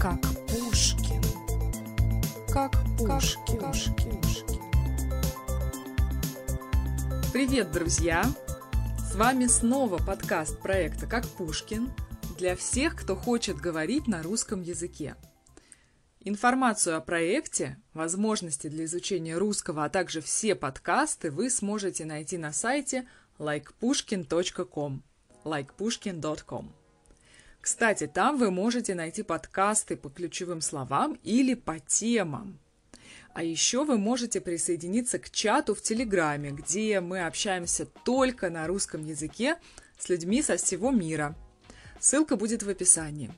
как Пушкин. Как Пушкин. Привет, друзья! С вами снова подкаст проекта «Как Пушкин» для всех, кто хочет говорить на русском языке. Информацию о проекте, возможности для изучения русского, а также все подкасты вы сможете найти на сайте likepushkin.com likepushkin.com Кстати, там вы можете найти подкасты по ключевым словам или по темам. А еще вы можете присоединиться к чату в Телеграме, где мы общаемся только на русском языке с людьми со всего мира. Ссылка будет в описании.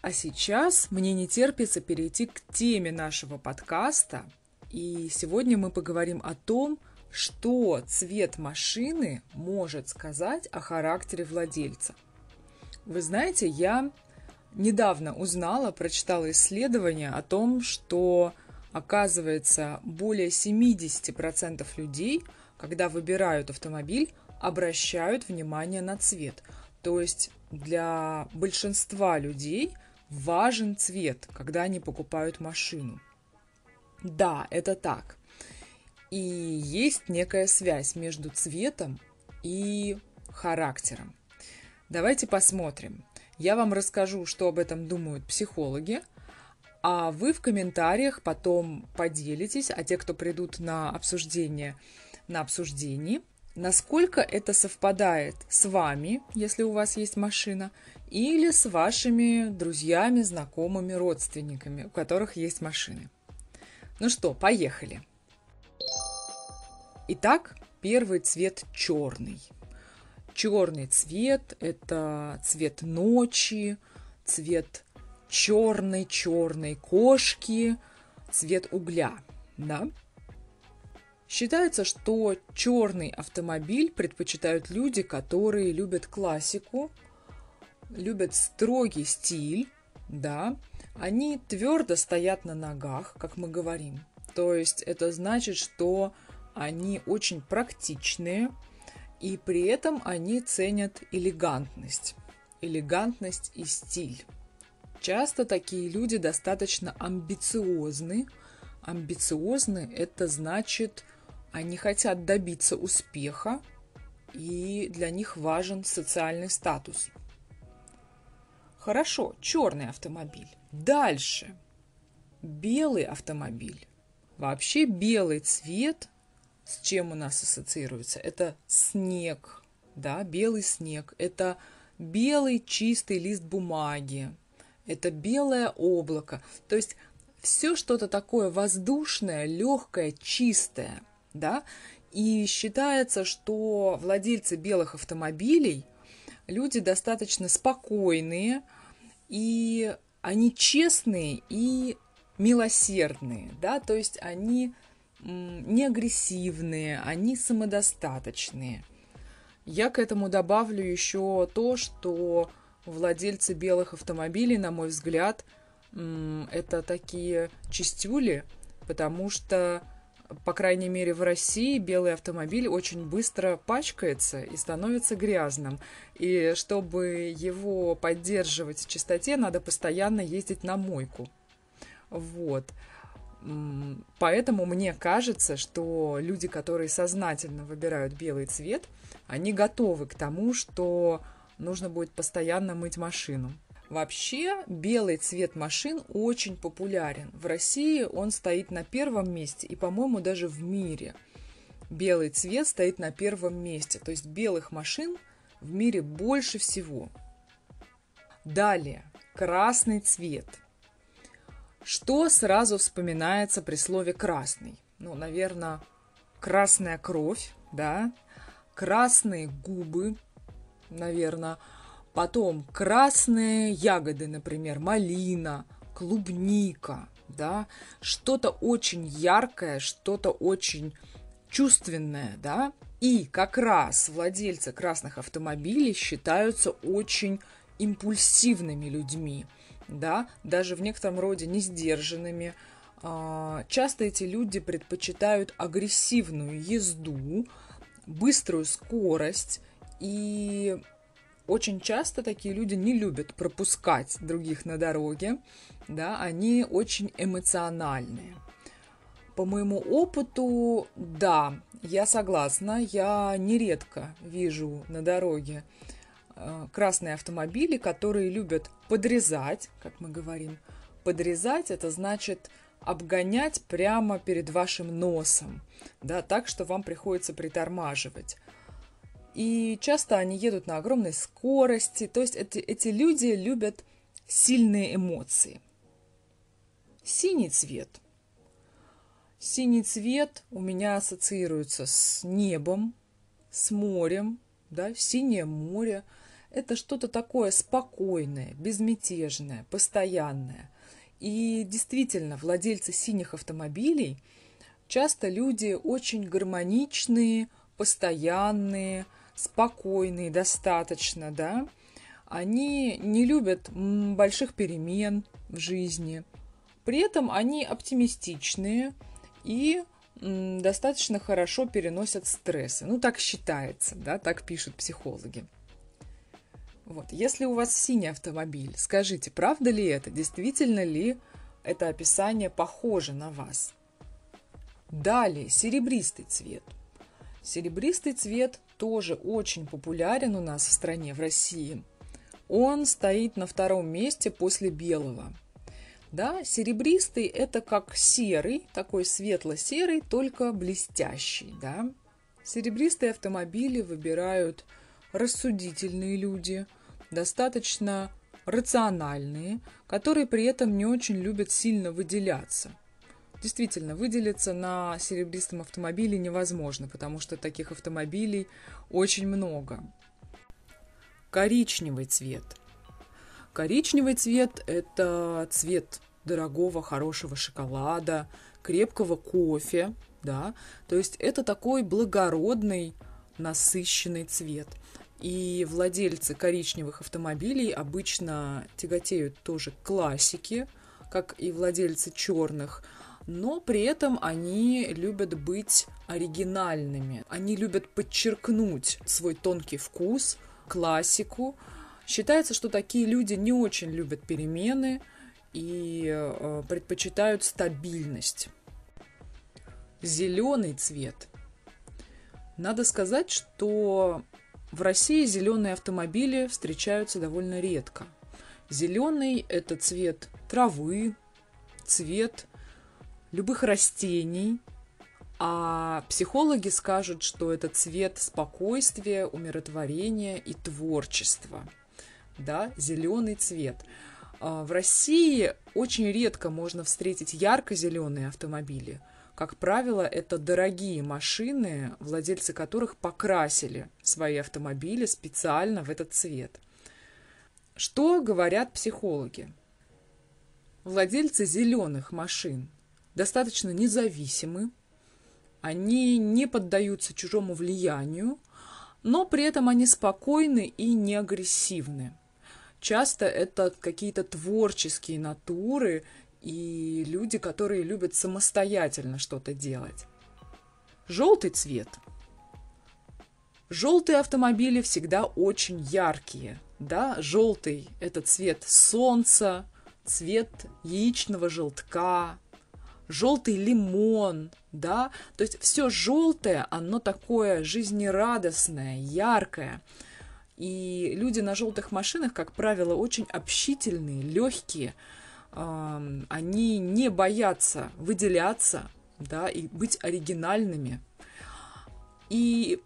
А сейчас мне не терпится перейти к теме нашего подкаста. И сегодня мы поговорим о том, что цвет машины может сказать о характере владельца. Вы знаете, я недавно узнала, прочитала исследование о том, что оказывается более 70% людей, когда выбирают автомобиль, обращают внимание на цвет. То есть для большинства людей важен цвет, когда они покупают машину. Да, это так. И есть некая связь между цветом и характером. Давайте посмотрим. Я вам расскажу, что об этом думают психологи, а вы в комментариях потом поделитесь, а те, кто придут на обсуждение, на обсуждении, насколько это совпадает с вами, если у вас есть машина, или с вашими друзьями, знакомыми, родственниками, у которых есть машины. Ну что, поехали. Итак, первый цвет черный. Черный цвет – это цвет ночи, цвет черной-черной кошки, цвет угля, да? Считается, что черный автомобиль предпочитают люди, которые любят классику, любят строгий стиль, да, они твердо стоят на ногах, как мы говорим. То есть это значит, что они очень практичные, и при этом они ценят элегантность. Элегантность и стиль. Часто такие люди достаточно амбициозны. Амбициозны – это значит, они хотят добиться успеха, и для них важен социальный статус. Хорошо, черный автомобиль. Дальше. Белый автомобиль. Вообще белый цвет с чем у нас ассоциируется? Это снег, да, белый снег. Это белый чистый лист бумаги. Это белое облако. То есть все что-то такое воздушное, легкое, чистое, да. И считается, что владельцы белых автомобилей люди достаточно спокойные, и они честные и милосердные, да, то есть они не агрессивные, они самодостаточные. Я к этому добавлю еще то, что владельцы белых автомобилей, на мой взгляд, это такие чистюли, потому что, по крайней мере, в России белый автомобиль очень быстро пачкается и становится грязным. И чтобы его поддерживать в чистоте, надо постоянно ездить на мойку. Вот. Поэтому мне кажется, что люди, которые сознательно выбирают белый цвет, они готовы к тому, что нужно будет постоянно мыть машину. Вообще, белый цвет машин очень популярен. В России он стоит на первом месте и, по-моему, даже в мире. Белый цвет стоит на первом месте. То есть белых машин в мире больше всего. Далее, красный цвет – что сразу вспоминается при слове «красный»? Ну, наверное, красная кровь, да, красные губы, наверное, потом красные ягоды, например, малина, клубника, да, что-то очень яркое, что-то очень чувственное, да, и как раз владельцы красных автомобилей считаются очень импульсивными людьми да, даже в некотором роде не сдержанными. А, часто эти люди предпочитают агрессивную езду, быструю скорость и очень часто такие люди не любят пропускать других на дороге, да, они очень эмоциональные. По моему опыту, да, я согласна, я нередко вижу на дороге э, красные автомобили, которые любят подрезать, как мы говорим. Подрезать это значит обгонять прямо перед вашим носом, да, так что вам приходится притормаживать. И часто они едут на огромной скорости, то есть эти, эти люди любят сильные эмоции. Синий цвет. Синий цвет у меня ассоциируется с небом, с морем, да, синее море. Это что-то такое спокойное, безмятежное, постоянное. И действительно, владельцы синих автомобилей часто люди очень гармоничные, постоянные, спокойные достаточно, да. Они не любят больших перемен в жизни. При этом они оптимистичные и достаточно хорошо переносят стрессы. Ну, так считается, да, так пишут психологи. Вот. Если у вас синий автомобиль, скажите, правда ли это? Действительно ли это описание похоже на вас? Далее, серебристый цвет. Серебристый цвет тоже очень популярен у нас в стране, в России. Он стоит на втором месте после белого. Да, серебристый это как серый, такой светло-серый, только блестящий, да. Серебристые автомобили выбирают рассудительные люди, достаточно рациональные, которые при этом не очень любят сильно выделяться. Действительно, выделиться на серебристом автомобиле невозможно, потому что таких автомобилей очень много. Коричневый цвет. Коричневый цвет – это цвет дорогого, хорошего шоколада, крепкого кофе, да, то есть это такой благородный, насыщенный цвет – и владельцы коричневых автомобилей обычно тяготеют тоже к классике, как и владельцы черных, но при этом они любят быть оригинальными. Они любят подчеркнуть свой тонкий вкус, классику. Считается, что такие люди не очень любят перемены и э, предпочитают стабильность. Зеленый цвет. Надо сказать, что в России зеленые автомобили встречаются довольно редко. Зеленый – это цвет травы, цвет любых растений, а психологи скажут, что это цвет спокойствия, умиротворения и творчества. Да, зеленый цвет. А в России очень редко можно встретить ярко-зеленые автомобили – как правило, это дорогие машины, владельцы которых покрасили свои автомобили специально в этот цвет. Что говорят психологи? Владельцы зеленых машин достаточно независимы, они не поддаются чужому влиянию, но при этом они спокойны и не агрессивны. Часто это какие-то творческие натуры и люди, которые любят самостоятельно что-то делать. Желтый цвет. Желтые автомобили всегда очень яркие. Да, желтый – это цвет солнца, цвет яичного желтка, желтый лимон, да, то есть все желтое, оно такое жизнерадостное, яркое. И люди на желтых машинах, как правило, очень общительные, легкие, они не боятся выделяться, да, и быть оригинальными. И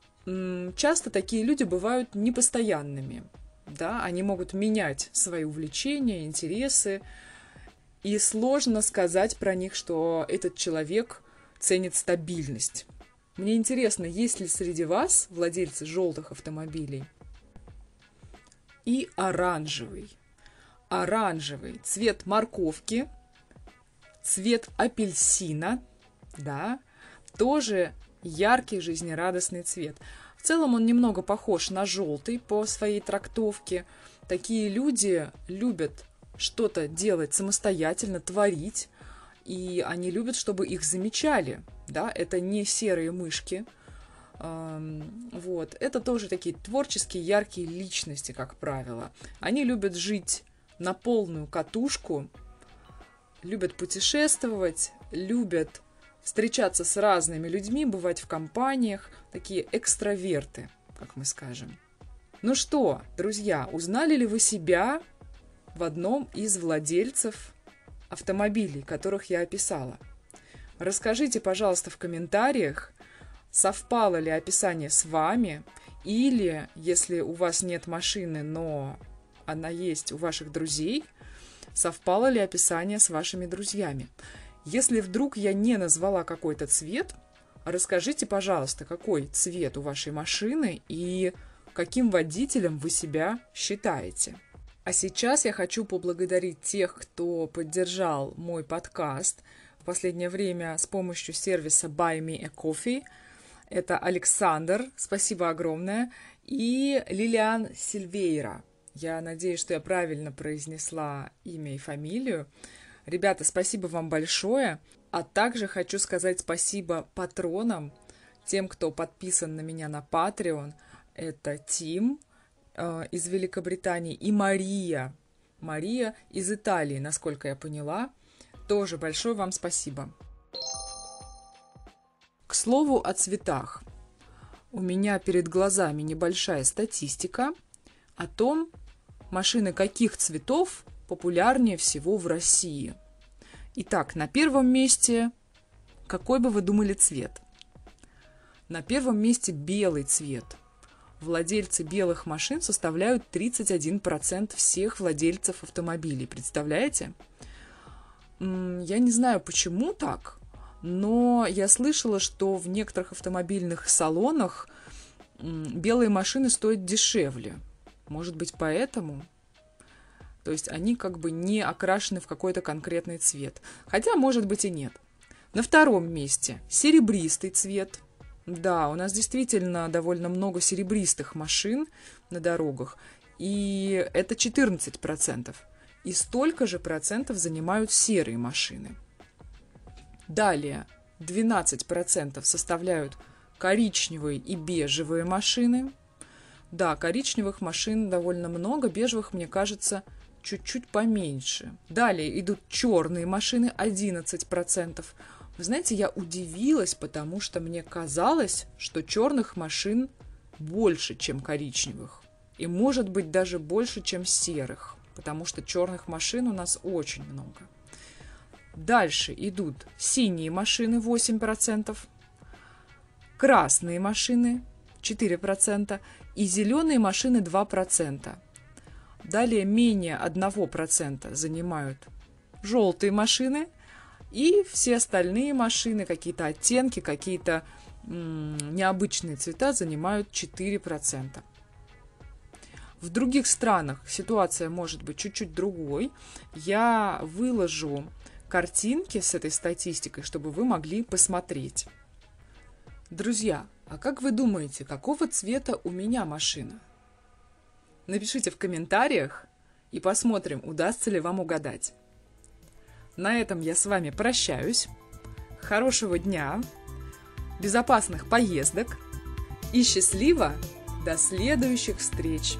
часто такие люди бывают непостоянными, да, они могут менять свои увлечения, интересы, и сложно сказать про них, что этот человек ценит стабильность. Мне интересно, есть ли среди вас владельцы желтых автомобилей и оранжевый оранжевый, цвет морковки, цвет апельсина, да, тоже яркий жизнерадостный цвет. В целом он немного похож на желтый по своей трактовке. Такие люди любят что-то делать самостоятельно, творить, и они любят, чтобы их замечали. Да? Это не серые мышки, Вот. Это тоже такие творческие, яркие личности, как правило. Они любят жить на полную катушку, любят путешествовать, любят встречаться с разными людьми, бывать в компаниях, такие экстраверты, как мы скажем. Ну что, друзья, узнали ли вы себя в одном из владельцев автомобилей, которых я описала? Расскажите, пожалуйста, в комментариях, совпало ли описание с вами, или если у вас нет машины, но она есть у ваших друзей, совпало ли описание с вашими друзьями. Если вдруг я не назвала какой-то цвет, расскажите, пожалуйста, какой цвет у вашей машины и каким водителем вы себя считаете. А сейчас я хочу поблагодарить тех, кто поддержал мой подкаст в последнее время с помощью сервиса Buy Me a Coffee. Это Александр, спасибо огромное, и Лилиан Сильвейра. Я надеюсь, что я правильно произнесла имя и фамилию. Ребята, спасибо вам большое. А также хочу сказать спасибо патронам, тем, кто подписан на меня на Patreon. Это Тим э, из Великобритании и Мария. Мария из Италии, насколько я поняла. Тоже большое вам спасибо. К слову о цветах. У меня перед глазами небольшая статистика о том, машины каких цветов популярнее всего в России. Итак, на первом месте, какой бы вы думали цвет? На первом месте белый цвет. Владельцы белых машин составляют 31% всех владельцев автомобилей. Представляете? Я не знаю, почему так, но я слышала, что в некоторых автомобильных салонах белые машины стоят дешевле. Может быть, поэтому? То есть они как бы не окрашены в какой-то конкретный цвет. Хотя, может быть, и нет. На втором месте серебристый цвет. Да, у нас действительно довольно много серебристых машин на дорогах. И это 14%. И столько же процентов занимают серые машины. Далее 12% составляют коричневые и бежевые машины. Да, коричневых машин довольно много, бежевых, мне кажется, чуть-чуть поменьше. Далее идут черные машины 11%. Вы знаете, я удивилась, потому что мне казалось, что черных машин больше, чем коричневых. И может быть даже больше, чем серых, потому что черных машин у нас очень много. Дальше идут синие машины 8%, красные машины 4% и зеленые машины 2%. Далее менее 1% занимают желтые машины, и все остальные машины, какие-то оттенки, какие-то необычные цвета занимают 4%. В других странах ситуация может быть чуть-чуть другой. Я выложу картинки с этой статистикой, чтобы вы могли посмотреть. Друзья, а как вы думаете, какого цвета у меня машина? Напишите в комментариях и посмотрим, удастся ли вам угадать. На этом я с вами прощаюсь. Хорошего дня, безопасных поездок и счастливо до следующих встреч!